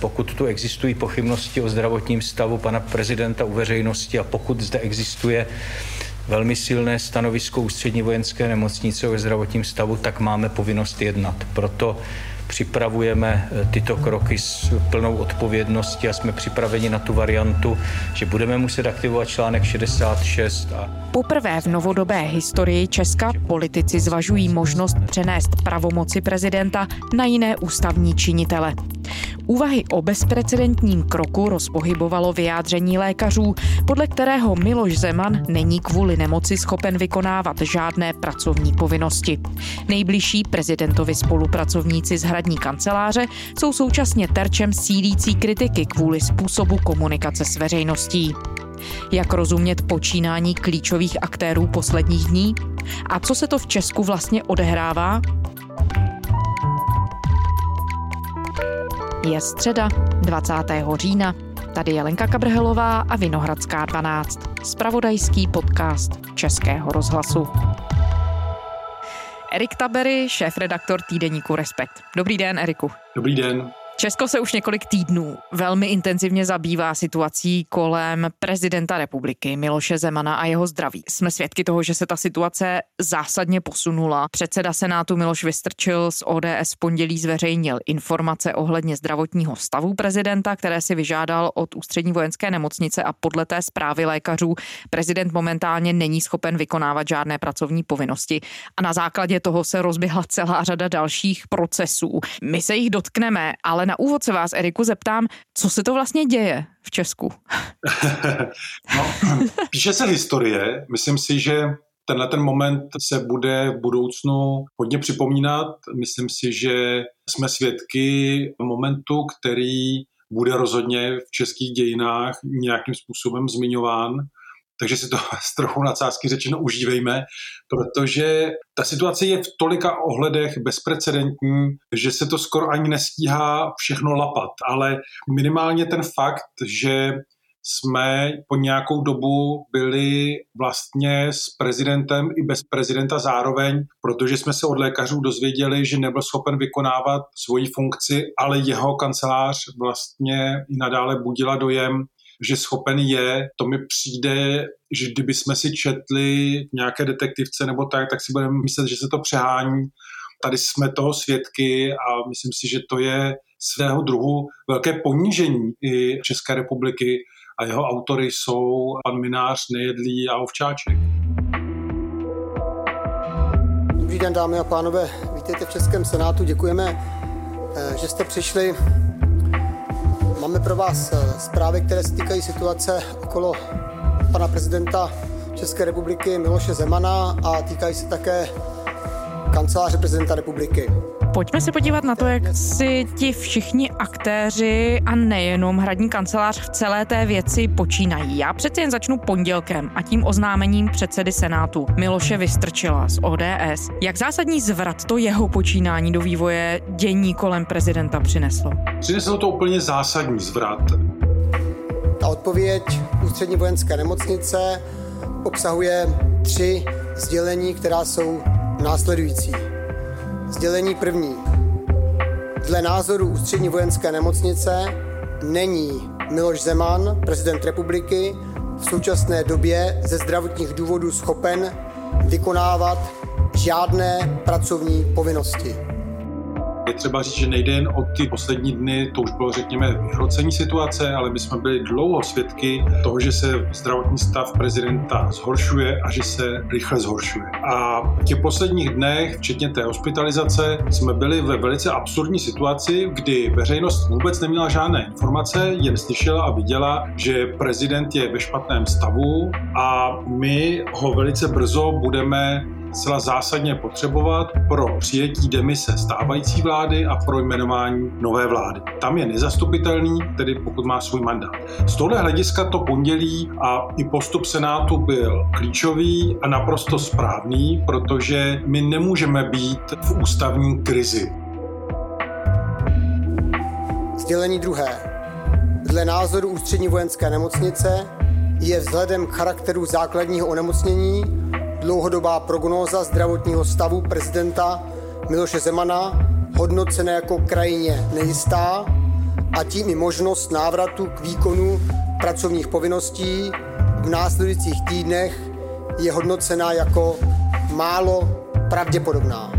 pokud tu existují pochybnosti o zdravotním stavu pana prezidenta u veřejnosti a pokud zde existuje velmi silné stanovisko ústřední vojenské nemocnice o zdravotním stavu, tak máme povinnost jednat. Proto připravujeme eh, tyto kroky s plnou odpovědností a jsme připraveni na tu variantu, že budeme muset aktivovat článek 66. A... Poprvé v novodobé historii Česka politici zvažují možnost přenést pravomoci prezidenta na jiné ústavní činitele. Úvahy o bezprecedentním kroku rozpohybovalo vyjádření lékařů, podle kterého Miloš Zeman není kvůli nemoci schopen vykonávat žádné pracovní povinnosti. Nejbližší prezidentovi spolupracovníci z hradní kanceláře jsou současně terčem sílící kritiky kvůli způsobu komunikace s veřejností. Jak rozumět počínání klíčových aktérů posledních dní? A co se to v Česku vlastně odehrává? Je středa 20. října. Tady je Lenka Kabrhelová a Vinohradská 12. Spravodajský podcast Českého rozhlasu. Erik Tabery, šéf-redaktor týdeníku Respekt. Dobrý den, Eriku. Dobrý den. Česko se už několik týdnů velmi intenzivně zabývá situací kolem prezidenta republiky Miloše Zemana a jeho zdraví. Jsme svědky toho, že se ta situace zásadně posunula. Předseda Senátu Miloš Vystrčil z ODS v pondělí zveřejnil informace ohledně zdravotního stavu prezidenta, které si vyžádal od ústřední vojenské nemocnice a podle té zprávy lékařů prezident momentálně není schopen vykonávat žádné pracovní povinnosti. A na základě toho se rozběhla celá řada dalších procesů. My se jich dotkneme, ale na úvod se vás, Eriku, zeptám, co se to vlastně děje v Česku? no, píše se historie. Myslím si, že tenhle ten moment se bude v budoucnu hodně připomínat. Myslím si, že jsme svědky momentu, který bude rozhodně v českých dějinách nějakým způsobem zmiňován takže si to s trochu nadsázky řečeno užívejme, protože ta situace je v tolika ohledech bezprecedentní, že se to skoro ani nestíhá všechno lapat, ale minimálně ten fakt, že jsme po nějakou dobu byli vlastně s prezidentem i bez prezidenta zároveň, protože jsme se od lékařů dozvěděli, že nebyl schopen vykonávat svoji funkci, ale jeho kancelář vlastně i nadále budila dojem, že schopen je, to mi přijde, že kdyby jsme si četli nějaké detektivce nebo tak, tak si budeme myslet, že se to přehání. Tady jsme toho svědky a myslím si, že to je svého druhu velké ponížení i České republiky a jeho autory jsou pan Minář, Nejedlý a Ovčáček. Dobrý den, dámy a pánové. Vítejte v Českém senátu. Děkujeme, eh, že jste přišli. Máme pro vás eh, zprávy, které se týkají situace okolo pana prezidenta České republiky Miloše Zemana a týkají se také kanceláře prezidenta republiky. Pojďme se podívat na to, jak si ti všichni aktéři a nejenom hradní kancelář v celé té věci počínají. Já přeci jen začnu pondělkem a tím oznámením předsedy Senátu Miloše Vystrčila z ODS. Jak zásadní zvrat to jeho počínání do vývoje dění kolem prezidenta přineslo? Přineslo to úplně zásadní zvrat. Ta odpověď ústřední vojenské nemocnice obsahuje tři sdělení, která jsou následující. Sdělení první. Dle názoru ústřední vojenské nemocnice není Miloš Zeman, prezident republiky, v současné době ze zdravotních důvodů schopen vykonávat žádné pracovní povinnosti. Je třeba říct, že nejde jen o ty poslední dny, to už bylo řekněme vyhrocení situace, ale my jsme byli dlouho svědky toho, že se zdravotní stav prezidenta zhoršuje a že se rychle zhoršuje. A v těch posledních dnech, včetně té hospitalizace, jsme byli ve velice absurdní situaci, kdy veřejnost vůbec neměla žádné informace, jen slyšela a viděla, že prezident je ve špatném stavu a my ho velice brzo budeme zcela zásadně potřebovat pro přijetí demise stávající vlády a pro jmenování nové vlády. Tam je nezastupitelný, tedy pokud má svůj mandát. Z tohle hlediska to pondělí a i postup Senátu byl klíčový a naprosto správný, protože my nemůžeme být v ústavní krizi. Sdělení druhé. Dle názoru Ústřední vojenské nemocnice je vzhledem k charakteru základního onemocnění dlouhodobá prognóza zdravotního stavu prezidenta Miloše Zemana hodnocena jako krajině nejistá a tím i možnost návratu k výkonu pracovních povinností v následujících týdnech je hodnocena jako málo pravděpodobná.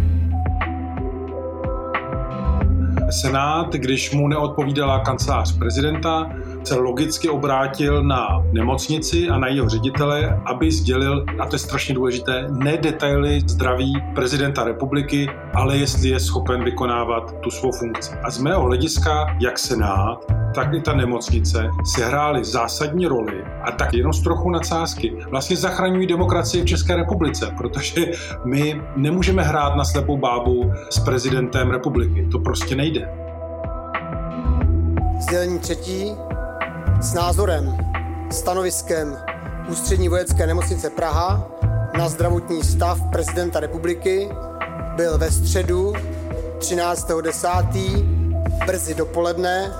Senát, když mu neodpovídala kancelář prezidenta, se logicky obrátil na nemocnici a na jeho ředitele, aby sdělil, a to je strašně důležité, ne detaily zdraví prezidenta republiky, ale jestli je schopen vykonávat tu svou funkci. A z mého hlediska, jak Senát, tak i ta nemocnice si hrály zásadní roli a tak jenom z trochu nadsázky vlastně zachraňují demokracii v České republice, protože my nemůžeme hrát na slepou bábu s prezidentem republiky. To prostě nejde. Sdělení třetí s názorem, stanoviskem Ústřední vojenské nemocnice Praha na zdravotní stav prezidenta republiky byl ve středu 13.10. brzy dopoledne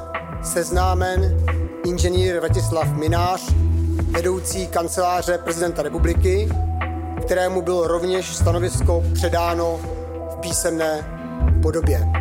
seznámen inženýr Vratislav Minář, vedoucí kanceláře prezidenta republiky, kterému bylo rovněž stanovisko předáno v písemné podobě.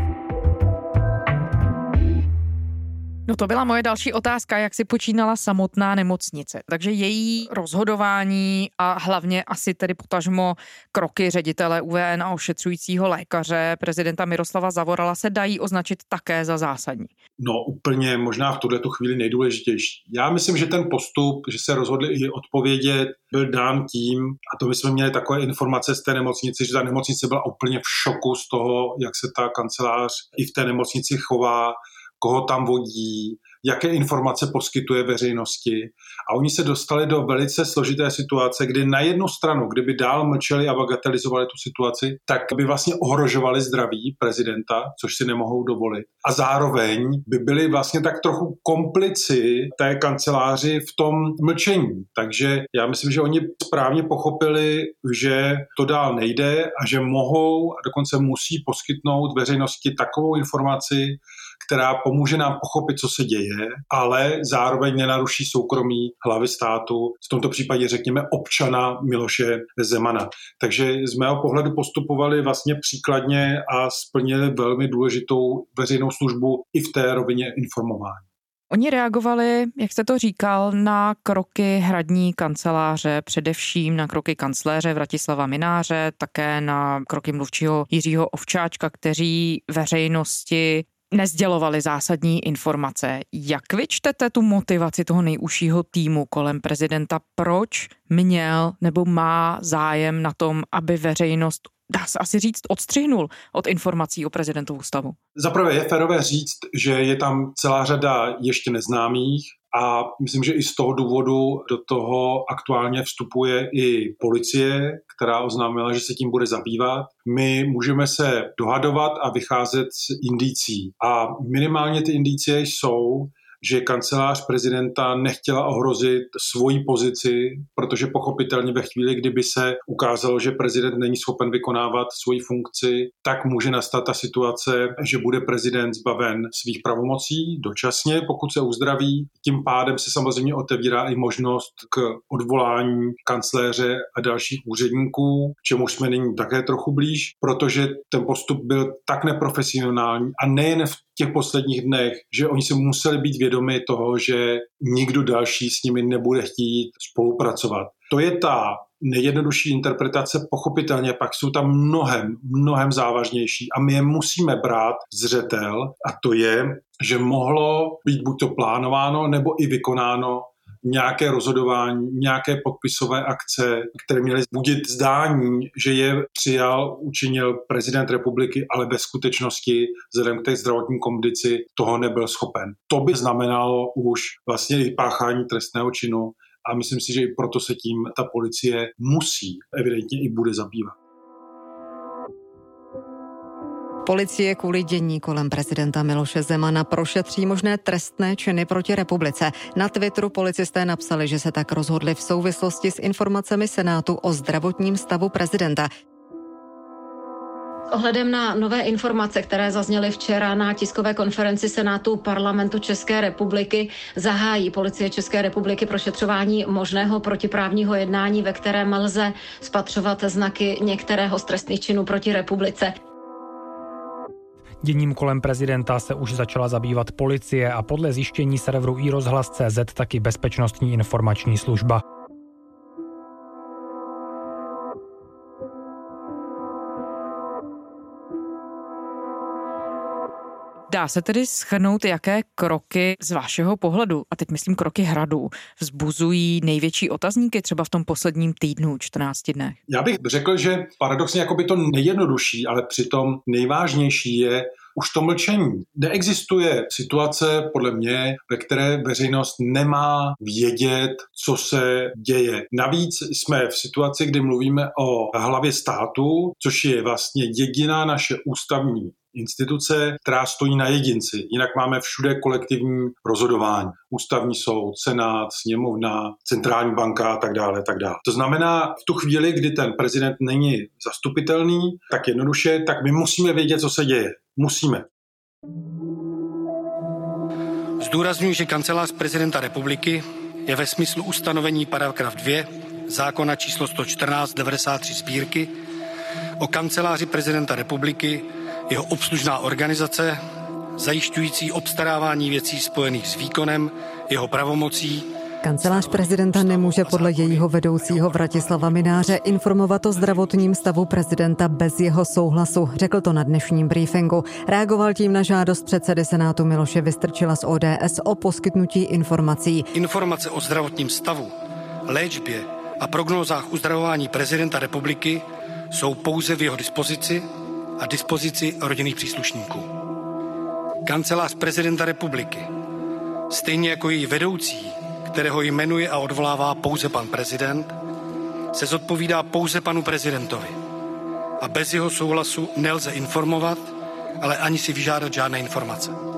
No to byla moje další otázka, jak si počínala samotná nemocnice. Takže její rozhodování a hlavně asi tedy potažmo kroky ředitele UVN a ošetřujícího lékaře prezidenta Miroslava Zavorala se dají označit také za zásadní. No úplně možná v tuhle chvíli nejdůležitější. Já myslím, že ten postup, že se rozhodli i odpovědět, byl dán tím, a to my jsme měli takové informace z té nemocnice, že ta nemocnice byla úplně v šoku z toho, jak se ta kancelář i v té nemocnici chová, koho tam vodí, jaké informace poskytuje veřejnosti. A oni se dostali do velice složité situace, kdy na jednu stranu, kdyby dál mlčeli a bagatelizovali tu situaci, tak by vlastně ohrožovali zdraví prezidenta, což si nemohou dovolit. A zároveň by byli vlastně tak trochu komplici té kanceláři v tom mlčení. Takže já myslím, že oni správně pochopili, že to dál nejde a že mohou a dokonce musí poskytnout veřejnosti takovou informaci, která pomůže nám pochopit, co se děje, ale zároveň nenaruší soukromí hlavy státu, v tomto případě řekněme občana Miloše Zemana. Takže z mého pohledu postupovali vlastně příkladně a splnili velmi důležitou veřejnou službu i v té rovině informování. Oni reagovali, jak jste to říkal, na kroky hradní kanceláře, především na kroky kancléře Vratislava Mináře, také na kroky mluvčího Jiřího Ovčáčka, kteří veřejnosti nezdělovali zásadní informace. Jak vy čtete tu motivaci toho nejužšího týmu kolem prezidenta? Proč měl nebo má zájem na tom, aby veřejnost dá se asi říct, odstřihnul od informací o prezidentovu stavu? Zaprvé je férové říct, že je tam celá řada ještě neznámých a myslím, že i z toho důvodu do toho aktuálně vstupuje i policie, která oznámila, že se tím bude zabývat. My můžeme se dohadovat a vycházet z indicí. A minimálně ty indicie jsou, že kancelář prezidenta nechtěla ohrozit svoji pozici, protože pochopitelně ve chvíli, kdyby se ukázalo, že prezident není schopen vykonávat svoji funkci, tak může nastat ta situace, že bude prezident zbaven svých pravomocí dočasně, pokud se uzdraví. Tím pádem se samozřejmě otevírá i možnost k odvolání kancléře a dalších úředníků, čemu jsme nyní také trochu blíž, protože ten postup byl tak neprofesionální a nejen v těch posledních dnech, že oni se museli být vědomi toho, že nikdo další s nimi nebude chtít spolupracovat. To je ta nejjednodušší interpretace, pochopitelně pak jsou tam mnohem, mnohem závažnější a my je musíme brát zřetel a to je, že mohlo být buď to plánováno nebo i vykonáno nějaké rozhodování, nějaké podpisové akce, které měly budit zdání, že je přijal, učinil prezident republiky, ale ve skutečnosti vzhledem k té zdravotní kondici toho nebyl schopen. To by znamenalo už vlastně i páchání trestného činu a myslím si, že i proto se tím ta policie musí evidentně i bude zabývat. Policie kvůli dění kolem prezidenta Miloše Zemana prošetří možné trestné činy proti republice. Na Twitteru policisté napsali, že se tak rozhodli v souvislosti s informacemi Senátu o zdravotním stavu prezidenta. Ohledem na nové informace, které zazněly včera na tiskové konferenci Senátu parlamentu České republiky, zahájí policie České republiky prošetřování možného protiprávního jednání, ve kterém lze spatřovat znaky některého z trestných činů proti republice. Děním kolem prezidenta se už začala zabývat policie a podle zjištění serveru iRozhlas.cz taky bezpečnostní informační služba. Dá se tedy schrnout, jaké kroky z vašeho pohledu, a teď myslím kroky hradu, vzbuzují největší otazníky třeba v tom posledním týdnu, 14 dnech? Já bych řekl, že paradoxně jako by to nejjednodušší, ale přitom nejvážnější je už to mlčení. Neexistuje situace, podle mě, ve které veřejnost nemá vědět, co se děje. Navíc jsme v situaci, kdy mluvíme o hlavě státu, což je vlastně jediná naše ústavní instituce, která stojí na jedinci. Jinak máme všude kolektivní rozhodování. Ústavní soud, senát, sněmovna, centrální banka a tak dále, tak dále. To znamená, v tu chvíli, kdy ten prezident není zastupitelný, tak jednoduše, tak my musíme vědět, co se děje. Musíme. Zdůraznuju, že kancelář prezidenta republiky je ve smyslu ustanovení paragraf 2 zákona číslo 114 93 sbírky o kanceláři prezidenta republiky jeho obslužná organizace, zajišťující obstarávání věcí spojených s výkonem, jeho pravomocí, Kancelář prezidenta nemůže podle jejího vedoucího Vratislava Mináře informovat o zdravotním stavu prezidenta bez jeho souhlasu, řekl to na dnešním briefingu. Reagoval tím na žádost předsedy Senátu Miloše Vystrčila z ODS o poskytnutí informací. Informace o zdravotním stavu, léčbě a prognózách uzdravování prezidenta republiky jsou pouze v jeho dispozici a dispozici rodinných příslušníků. Kancelář prezidenta republiky, stejně jako její vedoucí, kterého jmenuje a odvolává pouze pan prezident, se zodpovídá pouze panu prezidentovi. A bez jeho souhlasu nelze informovat, ale ani si vyžádat žádné informace.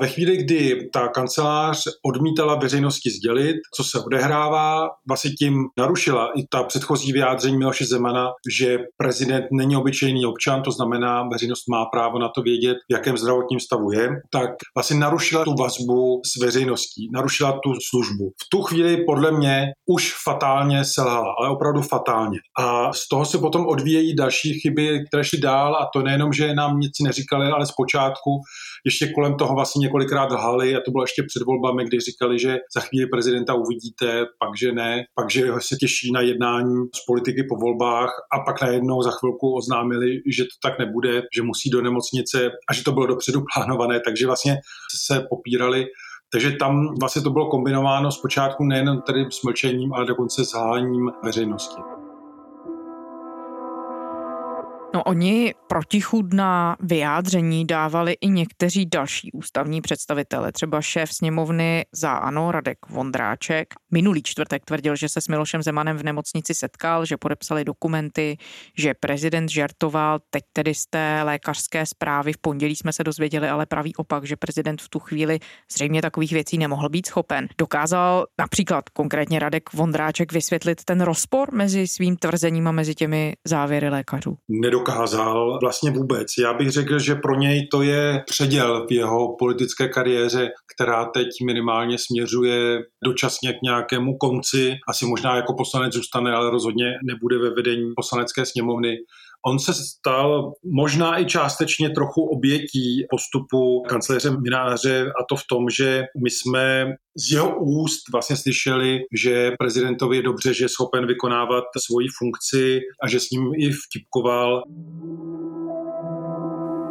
Ve chvíli, kdy ta kancelář odmítala veřejnosti sdělit, co se odehrává, vlastně tím narušila i ta předchozí vyjádření Miloše Zemana, že prezident není obyčejný občan, to znamená, veřejnost má právo na to vědět, v jakém zdravotním stavu je, tak vlastně narušila tu vazbu s veřejností, narušila tu službu. V tu chvíli podle mě už fatálně selhala, ale opravdu fatálně. A z toho se potom odvíjejí další chyby, které šly dál a to nejenom, že nám nic neříkali, ale zpočátku ještě kolem toho vlastně několikrát lhali a to bylo ještě před volbami, kdy říkali, že za chvíli prezidenta uvidíte, pak že ne, pak že se těší na jednání z politiky po volbách a pak najednou za chvilku oznámili, že to tak nebude, že musí do nemocnice a že to bylo dopředu plánované, takže vlastně se popírali takže tam vlastně to bylo kombinováno zpočátku nejen tedy s mlčením, ale dokonce s háním veřejnosti. No oni protichůdná vyjádření dávali i někteří další ústavní představitele, třeba šéf sněmovny za ANO Radek Vondráček. Minulý čtvrtek tvrdil, že se s Milošem Zemanem v nemocnici setkal, že podepsali dokumenty, že prezident žertoval, teď tedy z té lékařské zprávy v pondělí jsme se dozvěděli, ale pravý opak, že prezident v tu chvíli zřejmě takových věcí nemohl být schopen. Dokázal například konkrétně Radek Vondráček vysvětlit ten rozpor mezi svým tvrzením a mezi těmi závěry lékařů? Nedokázal vlastně vůbec. Já bych řekl, že pro něj to je předěl v jeho politické kariéře, která teď minimálně směřuje dočasně k nějakému konci. Asi možná jako poslanec zůstane, ale rozhodně nebude ve vedení poslanecké sněmovny. On se stal možná i částečně trochu obětí postupu kancléře Mináře a to v tom, že my jsme z jeho úst vlastně slyšeli, že prezidentovi je dobře, že je schopen vykonávat svoji funkci a že s ním i vtipkoval.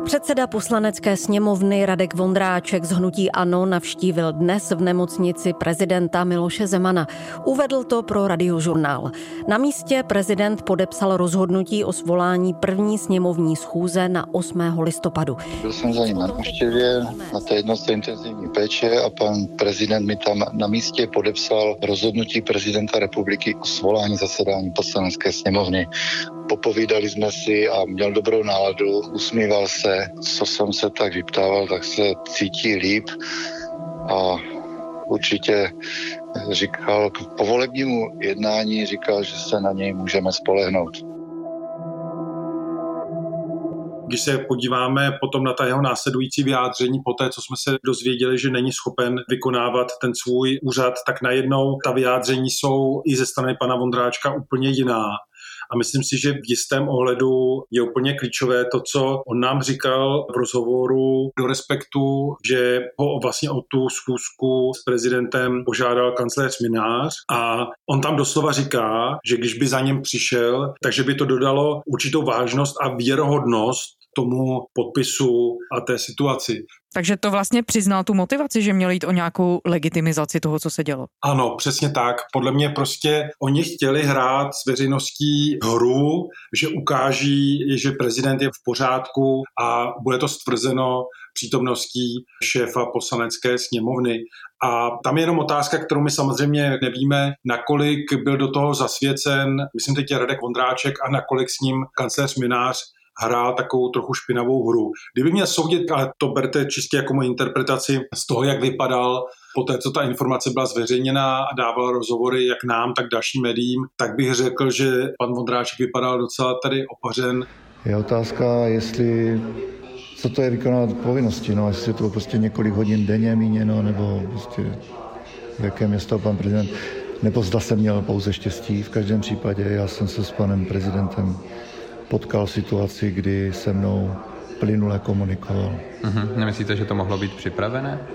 Předseda poslanecké sněmovny Radek Vondráček z Hnutí Ano navštívil dnes v nemocnici prezidenta Miloše Zemana. Uvedl to pro radiožurnál. Na místě prezident podepsal rozhodnutí o svolání první sněmovní schůze na 8. listopadu. Byl jsem za ním na návštěvě na té jednotce intenzivní péče a pan prezident mi tam na místě podepsal rozhodnutí prezidenta republiky o svolání zasedání poslanecké sněmovny. Popovídali jsme si a měl dobrou náladu, usmíval se. Co jsem se tak vyptával, tak se cítí líp a určitě říkal k povolebnímu jednání, říkal, že se na něj můžeme spolehnout. Když se podíváme potom na ta jeho následující vyjádření, po té, co jsme se dozvěděli, že není schopen vykonávat ten svůj úřad, tak najednou ta vyjádření jsou i ze strany pana Vondráčka úplně jiná a myslím si, že v jistém ohledu je úplně klíčové to, co on nám říkal v rozhovoru do Respektu, že ho vlastně o tu schůzku s prezidentem požádal kancléř Minář a on tam doslova říká, že když by za ním přišel, takže by to dodalo určitou vážnost a věrohodnost tomu podpisu a té situaci. Takže to vlastně přiznal tu motivaci, že měl jít o nějakou legitimizaci toho, co se dělo. Ano, přesně tak. Podle mě prostě oni chtěli hrát s veřejností hru, že ukáží, že prezident je v pořádku a bude to stvrzeno přítomností šéfa poslanecké sněmovny. A tam je jenom otázka, kterou my samozřejmě nevíme, nakolik byl do toho zasvěcen, myslím teď je Radek Vondráček a nakolik s ním kancléř Minář hrál takovou trochu špinavou hru. Kdyby měl soudit, ale to berte čistě jako moji interpretaci z toho, jak vypadal po té, co ta informace byla zveřejněná a dával rozhovory jak nám, tak dalším médiím, tak bych řekl, že pan Vondráček vypadal docela tady opařen. Je otázka, jestli co to je vykonávat povinnosti, no, jestli je to prostě několik hodin denně míněno, nebo prostě v jakém město pan prezident, nebo zda jsem měl pouze štěstí. V každém případě já jsem se s panem prezidentem potkal situaci, kdy se mnou plynule komunikoval. Mm-hmm. Nemyslíte, že to mohlo být připravené?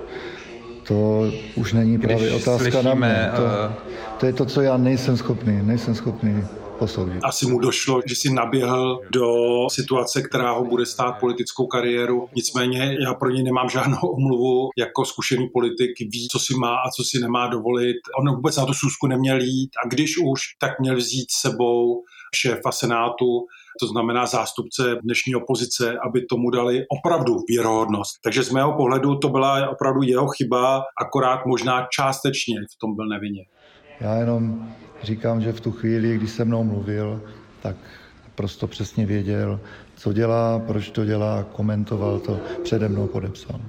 To už není právě Když otázka slyšíme, na mě. To, uh... to je to, co já nejsem schopný. Nejsem schopný posoudit. Asi mu došlo, že si naběhl do situace, která ho bude stát politickou kariéru. Nicméně já pro něj nemám žádnou omluvu. Jako zkušený politik ví, co si má a co si nemá dovolit. On vůbec na tu sůzku neměl jít a když už, tak měl vzít sebou šéfa Senátu, to znamená zástupce dnešní opozice, aby tomu dali opravdu věrohodnost. Takže z mého pohledu to byla opravdu jeho chyba, akorát možná částečně v tom byl nevinně. Já jenom říkám, že v tu chvíli, kdy se mnou mluvil, tak prosto přesně věděl, co dělá, proč to dělá, komentoval to, přede mnou podepsal.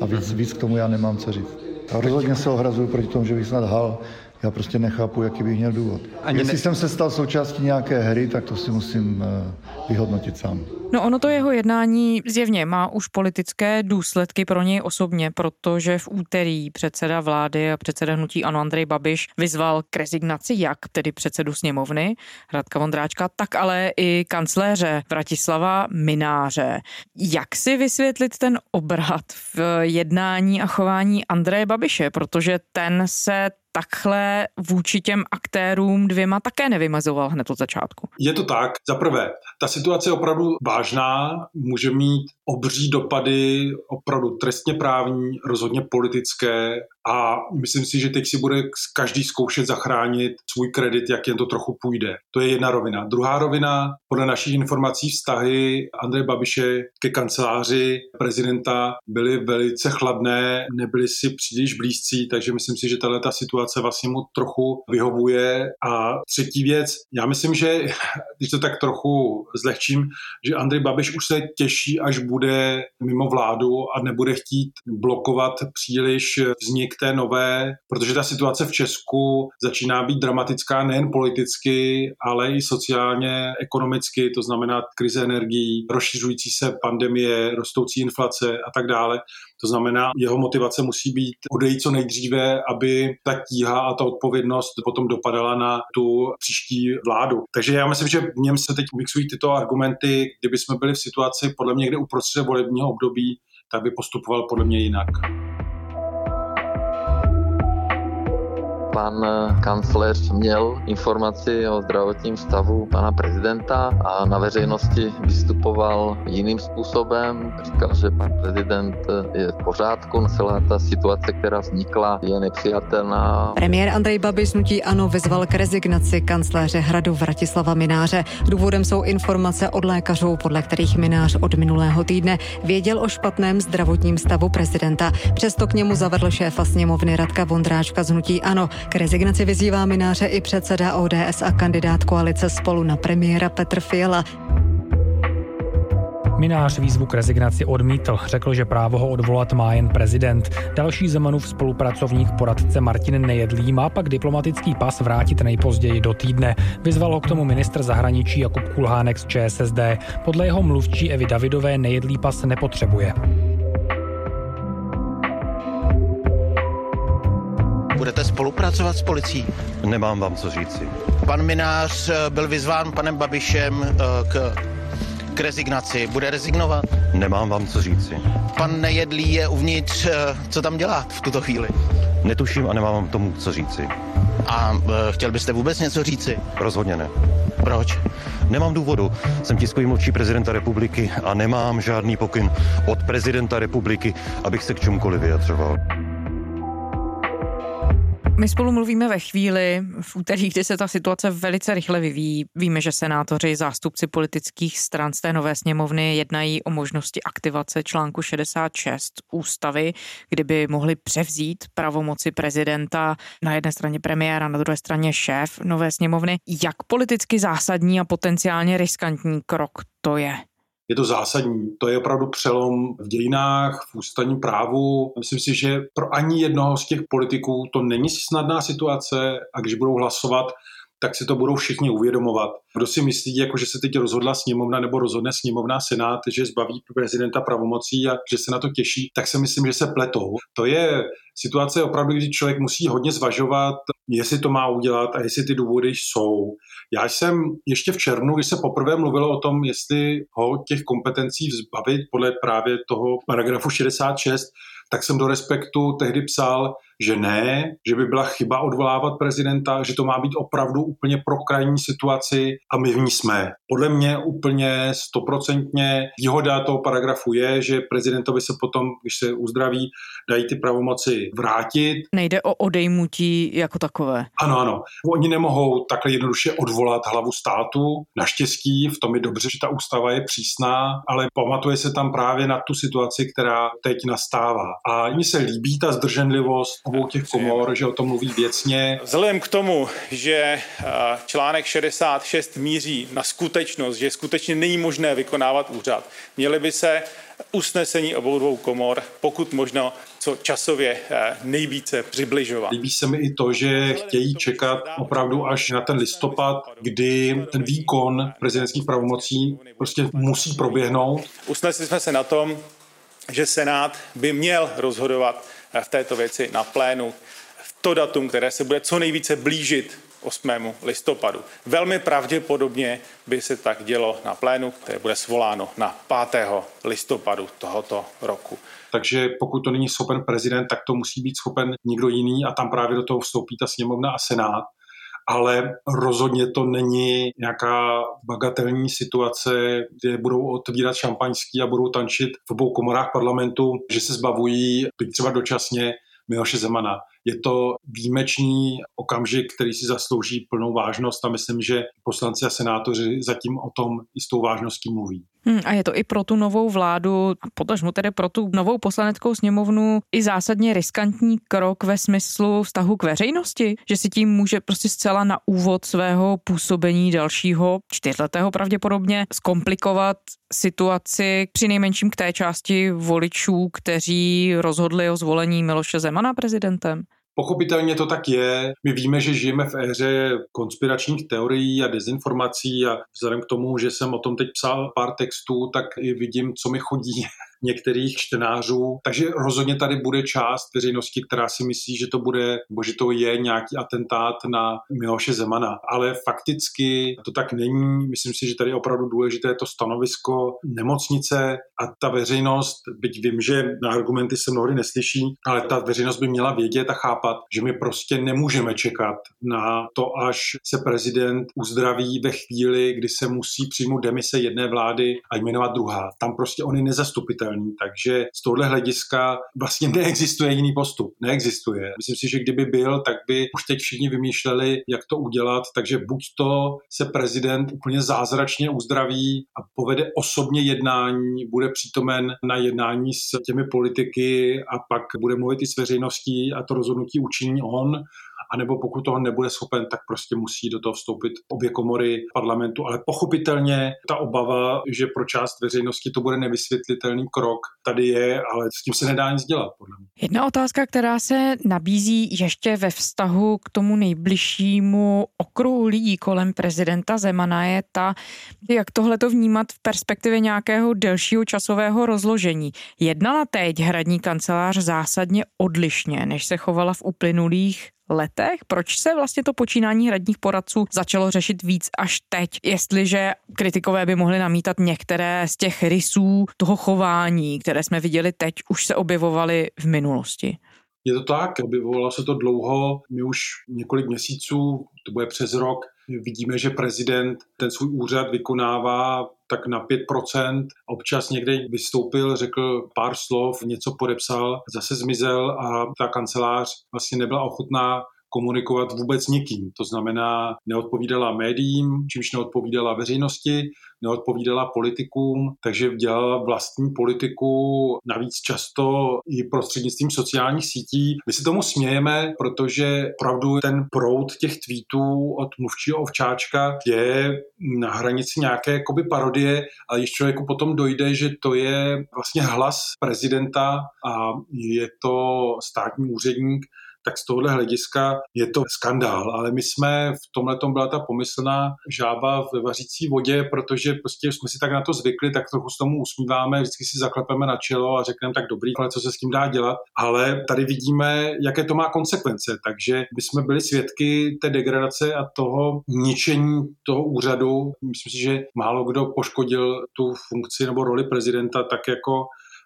A víc, víc k tomu já nemám co říct. A rozhodně se ohrazuju proti tomu, že bych snad hal já prostě nechápu, jaký bych měl důvod. Ani Jestli ne... jsem se stal součástí nějaké hry, tak to si musím eh, vyhodnotit sám. No ono to jeho jednání zjevně má už politické důsledky pro něj osobně, protože v úterý předseda vlády a předseda hnutí Ano Andrej Babiš vyzval k rezignaci jak tedy předsedu sněmovny Hradka Vondráčka, tak ale i kancléře Vratislava Mináře. Jak si vysvětlit ten obrat v jednání a chování Andreje Babiše, protože ten se takhle vůči těm aktérům dvěma také nevymazoval hned od začátku. Je to tak. Za prvé, ta situace je opravdu vážná, může mít obří dopady opravdu trestně právní, rozhodně politické a myslím si, že teď si bude každý zkoušet zachránit svůj kredit, jak jen to trochu půjde. To je jedna rovina. Druhá rovina, podle našich informací vztahy Andreje Babiše ke kanceláři prezidenta byly velice chladné, nebyly si příliš blízcí, takže myslím si, že tahle ta situace vlastně mu trochu vyhovuje. A třetí věc, já myslím, že když to tak trochu zlehčím, že Andrej Babiš už se těší, až bude mimo vládu a nebude chtít blokovat příliš vznik té nové, protože ta situace v Česku začíná být dramatická nejen politicky, ale i sociálně, ekonomicky, to znamená krize energií, rozšiřující se pandemie, rostoucí inflace a tak dále. To znamená, jeho motivace musí být odejít co nejdříve, aby ta tíha a ta odpovědnost potom dopadala na tu příští vládu. Takže já myslím, že v něm se teď mixují tyto argumenty. Kdyby jsme byli v situaci podle mě někde uprostřed volebního období, tak by postupoval podle mě jinak. Pan kancléř měl informaci o zdravotním stavu pana prezidenta a na veřejnosti vystupoval jiným způsobem. Říkal, že pan prezident je v pořádku, celá ta situace, která vznikla, je nepřijatelná. Premiér Andrej Babiš nutí Ano vyzval k rezignaci kancléře Hradu Vratislava Mináře. Důvodem jsou informace od lékařů, podle kterých Minář od minulého týdne věděl o špatném zdravotním stavu prezidenta. Přesto k němu zavedl šéfa sněmovny Radka Vondráčka z hnutí Ano. K rezignaci vyzývá mináře i předseda ODS a kandidát koalice spolu na premiéra Petr Fiala. Minář výzvu k rezignaci odmítl. Řekl, že právo ho odvolat má jen prezident. Další Zemanův spolupracovník poradce Martin Nejedlý má pak diplomatický pas vrátit nejpozději do týdne. Vyzval ho k tomu ministr zahraničí Jakub Kulhánek z ČSSD. Podle jeho mluvčí Evy Davidové Nejedlý pas nepotřebuje. Budete spolupracovat s policií? Nemám vám co říci. Pan Minář eh, byl vyzván panem Babišem eh, k, k rezignaci. Bude rezignovat? Nemám vám co říci. Pan Nejedlý je uvnitř. Eh, co tam dělá v tuto chvíli? Netuším a nemám vám tomu co říci. A chtěl byste vůbec něco říci? Rozhodně ne. Proč? Nemám důvodu. Jsem tiskový mluvčí prezidenta republiky a nemám žádný pokyn od prezidenta republiky, abych se k čemukoliv vyjadřoval. My spolu mluvíme ve chvíli, v úterý, kdy se ta situace velice rychle vyvíjí. Víme, že senátoři, zástupci politických stran z té nové sněmovny jednají o možnosti aktivace článku 66 ústavy, kdyby mohli převzít pravomoci prezidenta na jedné straně premiéra, na druhé straně šéf nové sněmovny. Jak politicky zásadní a potenciálně riskantní krok to je? Je to zásadní. To je opravdu přelom v dějinách, v ústavním právu. Myslím si, že pro ani jednoho z těch politiků to není snadná situace a když budou hlasovat, tak si to budou všichni uvědomovat. Kdo si myslí, jako že se teď rozhodla sněmovna nebo rozhodne sněmovna senát, že zbaví prezidenta pravomocí a že se na to těší, tak si myslím, že se pletou. To je situace opravdu, kdy člověk musí hodně zvažovat, jestli to má udělat a jestli ty důvody jsou. Já jsem ještě v červnu, když se poprvé mluvilo o tom, jestli ho těch kompetencí vzbavit podle právě toho paragrafu 66, tak jsem do respektu tehdy psal, že ne, že by byla chyba odvolávat prezidenta, že to má být opravdu úplně pro krajní situaci a my v ní jsme. Podle mě úplně stoprocentně výhoda toho paragrafu je, že prezidentovi se potom, když se uzdraví, dají ty pravomoci vrátit. Nejde o odejmutí jako takové. Ano, ano. Oni nemohou takhle jednoduše odvolat hlavu státu. Naštěstí v tom je dobře, že ta ústava je přísná, ale pamatuje se tam právě na tu situaci, která teď nastává. A mně se líbí ta zdrženlivost obou těch komor, že o tom mluví věcně. Vzhledem k tomu, že článek 66 míří na skutečnost, že skutečně není možné vykonávat úřad, měly by se usnesení obou dvou komor, pokud možno co časově nejvíce přibližovat. Líbí se mi i to, že chtějí čekat opravdu až na ten listopad, kdy ten výkon prezidentských pravomocí prostě musí proběhnout. Usnesli jsme se na tom, že Senát by měl rozhodovat v této věci na plénu v to datum, které se bude co nejvíce blížit 8. listopadu. Velmi pravděpodobně by se tak dělo na plénu, které bude svoláno na 5. listopadu tohoto roku. Takže pokud to není schopen prezident, tak to musí být schopen někdo jiný a tam právě do toho vstoupí ta sněmovna a senát ale rozhodně to není nějaká bagatelní situace, kde budou otvírat šampaňský a budou tančit v obou komorách parlamentu, že se zbavují, byť třeba dočasně, Miloše Zemana. Je to výjimečný okamžik, který si zaslouží plnou vážnost a myslím, že poslanci a senátoři zatím o tom i s tou vážností mluví. Hmm, a je to i pro tu novou vládu, a potažmu tedy pro tu novou poslaneckou sněmovnu, i zásadně riskantní krok ve smyslu vztahu k veřejnosti, že si tím může prostě zcela na úvod svého působení dalšího, čtyřletého pravděpodobně, zkomplikovat situaci při nejmenším k té části voličů, kteří rozhodli o zvolení Miloše Zemana prezidentem? Pochopitelně to tak je. My víme, že žijeme v éře konspiračních teorií a dezinformací a vzhledem k tomu, že jsem o tom teď psal pár textů, tak i vidím, co mi chodí některých čtenářů. Takže rozhodně tady bude část veřejnosti, která si myslí, že to bude, nebo že to je nějaký atentát na Miloše Zemana. Ale fakticky to tak není. Myslím si, že tady je opravdu důležité to stanovisko nemocnice a ta veřejnost, byť vím, že na argumenty se mnohdy neslyší, ale ta veřejnost by měla vědět a chápat, že my prostě nemůžeme čekat na to, až se prezident uzdraví ve chvíli, kdy se musí přijmout demise jedné vlády a jmenovat druhá. Tam prostě on je nezastupitelný pochopitelný. Takže z tohle hlediska vlastně neexistuje jiný postup. Neexistuje. Myslím si, že kdyby byl, tak by už teď všichni vymýšleli, jak to udělat. Takže buď to se prezident úplně zázračně uzdraví a povede osobně jednání, bude přítomen na jednání s těmi politiky a pak bude mluvit i s veřejností a to rozhodnutí učiní on anebo pokud toho nebude schopen, tak prostě musí do toho vstoupit obě komory parlamentu. Ale pochopitelně ta obava, že pro část veřejnosti to bude nevysvětlitelný krok, tady je, ale s tím se nedá nic dělat, podle mě. Jedna otázka, která se nabízí ještě ve vztahu k tomu nejbližšímu okruhu lidí kolem prezidenta Zemana je ta, jak tohle to vnímat v perspektivě nějakého delšího časového rozložení. Jednala teď hradní kancelář zásadně odlišně, než se chovala v uplynulých letech? Proč se vlastně to počínání hradních poradců začalo řešit víc až teď, jestliže kritikové by mohli namítat některé z těch rysů toho chování, které jsme viděli teď, už se objevovaly v minulosti? Je to tak, objevovalo se to dlouho, my už několik měsíců, to bude přes rok, vidíme, že prezident ten svůj úřad vykonává tak na 5%. Občas někde vystoupil, řekl pár slov, něco podepsal, zase zmizel a ta kancelář vlastně nebyla ochotná komunikovat vůbec nikým. To znamená, neodpovídala médiím, čímž neodpovídala veřejnosti, neodpovídala politikům, takže dělala vlastní politiku, navíc často i prostřednictvím sociálních sítí. My se tomu smějeme, protože opravdu ten proud těch tweetů od mluvčího ovčáčka je na hranici nějaké jakoby parodie, ale když člověku potom dojde, že to je vlastně hlas prezidenta a je to státní úředník, tak z tohohle hlediska je to skandál. Ale my jsme v tomhle tom byla ta pomyslná žába ve vařící vodě, protože prostě jsme si tak na to zvykli, tak trochu s tomu usmíváme, vždycky si zaklepeme na čelo a řekneme tak dobrý, ale co se s tím dá dělat. Ale tady vidíme, jaké to má konsekvence. Takže my jsme byli svědky té degradace a toho ničení toho úřadu. Myslím si, že málo kdo poškodil tu funkci nebo roli prezidenta tak jako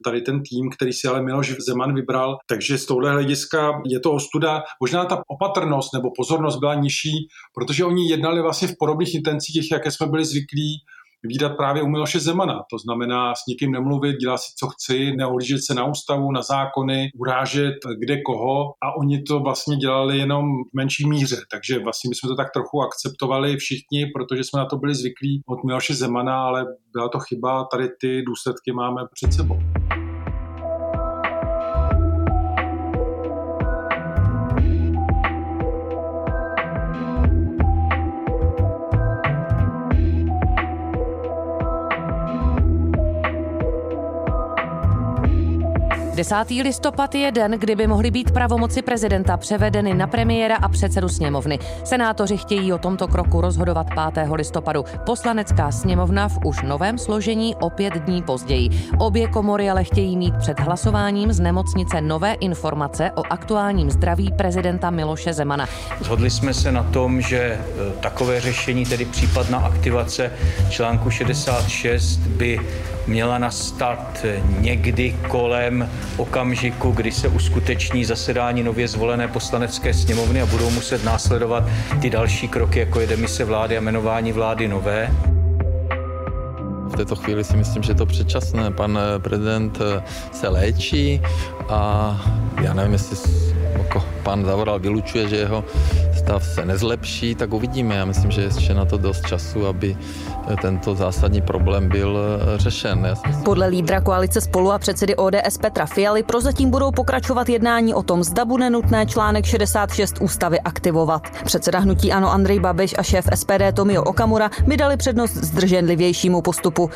tady ten tým, který si ale Miloš Zeman vybral. Takže z tohle hlediska je to ostuda. Možná ta opatrnost nebo pozornost byla nižší, protože oni jednali vlastně v podobných intencích, jaké jsme byli zvyklí výdat právě u Miloše Zemana. To znamená s nikým nemluvit, dělat si, co chci, neohlížet se na ústavu, na zákony, urážet kde koho a oni to vlastně dělali jenom v menší míře. Takže vlastně my jsme to tak trochu akceptovali všichni, protože jsme na to byli zvyklí od Miloše Zemana, ale byla to chyba, tady ty důsledky máme před sebou. Desátý listopad je den, kdyby mohly být pravomoci prezidenta převedeny na premiéra a předsedu sněmovny. Senátoři chtějí o tomto kroku rozhodovat 5. listopadu. Poslanecká sněmovna v už novém složení o pět dní později. Obě komory ale chtějí mít před hlasováním z nemocnice nové informace o aktuálním zdraví prezidenta Miloše Zemana. Zhodli jsme se na tom, že e, takové řešení, tedy případná aktivace článku 66, by měla nastat někdy kolem okamžiku, kdy se uskuteční zasedání nově zvolené poslanecké sněmovny a budou muset následovat ty další kroky, jako je demise vlády a jmenování vlády nové. V této chvíli si myslím, že je to předčasné. Pan prezident se léčí a já nevím, jestli jako pan Zavoral vylučuje, že jeho stav se nezlepší, tak uvidíme. Já myslím, že je ještě na to dost času, aby tento zásadní problém byl eh, řešen. Podle lídra koalice spolu a předsedy ODS Petra Fialy prozatím budou pokračovat jednání o tom, zda bude nutné článek 66 ústavy aktivovat. Předseda hnutí Ano Andrej Babiš a šéf SPD Tomio Okamura by dali přednost zdrženlivějšímu postupu.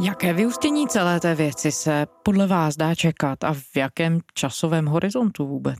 Jaké vyústění celé té věci se podle vás dá čekat a v jakém časovém horizontu vůbec?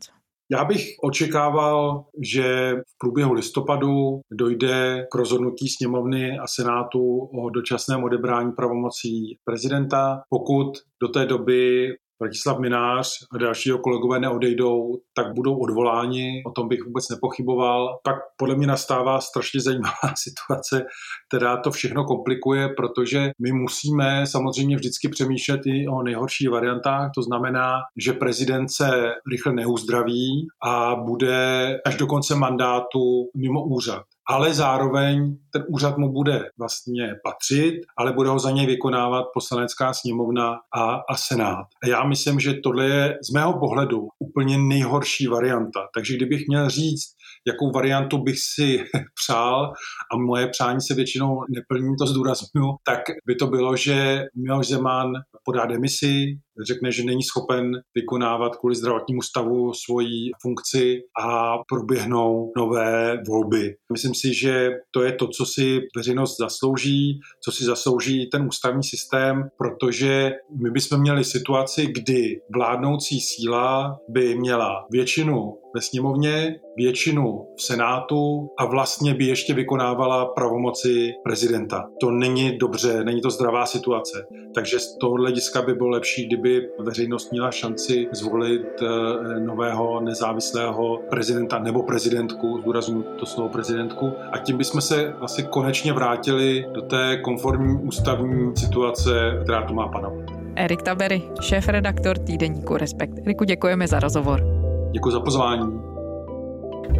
Já bych očekával, že v průběhu listopadu dojde k rozhodnutí sněmovny a senátu o dočasném odebrání pravomocí prezidenta. Pokud do té doby Vratislav Minář a dalšího kolegové neodejdou, tak budou odvoláni, o tom bych vůbec nepochyboval. Pak podle mě nastává strašně zajímavá situace, která to všechno komplikuje, protože my musíme samozřejmě vždycky přemýšlet i o nejhorších variantách, to znamená, že prezident se rychle neuzdraví a bude až do konce mandátu mimo úřad ale zároveň ten úřad mu bude vlastně patřit, ale bude ho za něj vykonávat poslanecká sněmovna a, a senát. A já myslím, že tohle je z mého pohledu úplně nejhorší varianta. Takže kdybych měl říct, jakou variantu bych si přál, a moje přání se většinou neplní, to zdůraznuju, tak by to bylo, že Miloš Zeman podá demisi, řekne, že není schopen vykonávat kvůli zdravotnímu stavu svoji funkci a proběhnou nové volby. Myslím si, že to je to, co si veřejnost zaslouží, co si zaslouží ten ústavní systém, protože my bychom měli situaci, kdy vládnoucí síla by měla většinu ve sněmovně, většinu v Senátu a vlastně by ještě vykonávala pravomoci prezidenta. To není dobře, není to zdravá situace. Takže z toho hlediska by bylo lepší, kdyby kdyby veřejnost měla šanci zvolit eh, nového nezávislého prezidenta nebo prezidentku, zdůraznuju to slovo prezidentku, a tím bychom se vlastně konečně vrátili do té konformní ústavní situace, která tu má panovat. Erik Tabery, šéf-redaktor týdeníku Respekt. Eriku, děkujeme za rozhovor. Děkuji za pozvání.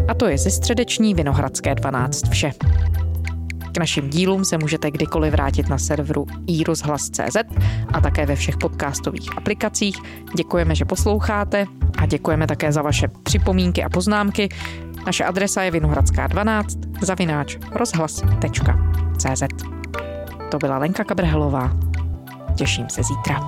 A to je ze středeční Vinohradské 12 vše. K našim dílům se můžete kdykoliv vrátit na serveru iRozhlas.cz a také ve všech podcastových aplikacích. Děkujeme, že posloucháte a děkujeme také za vaše připomínky a poznámky. Naše adresa je vinohradská 12 zavináč rozhlas.cz To byla Lenka Kabrhelová. Těším se zítra.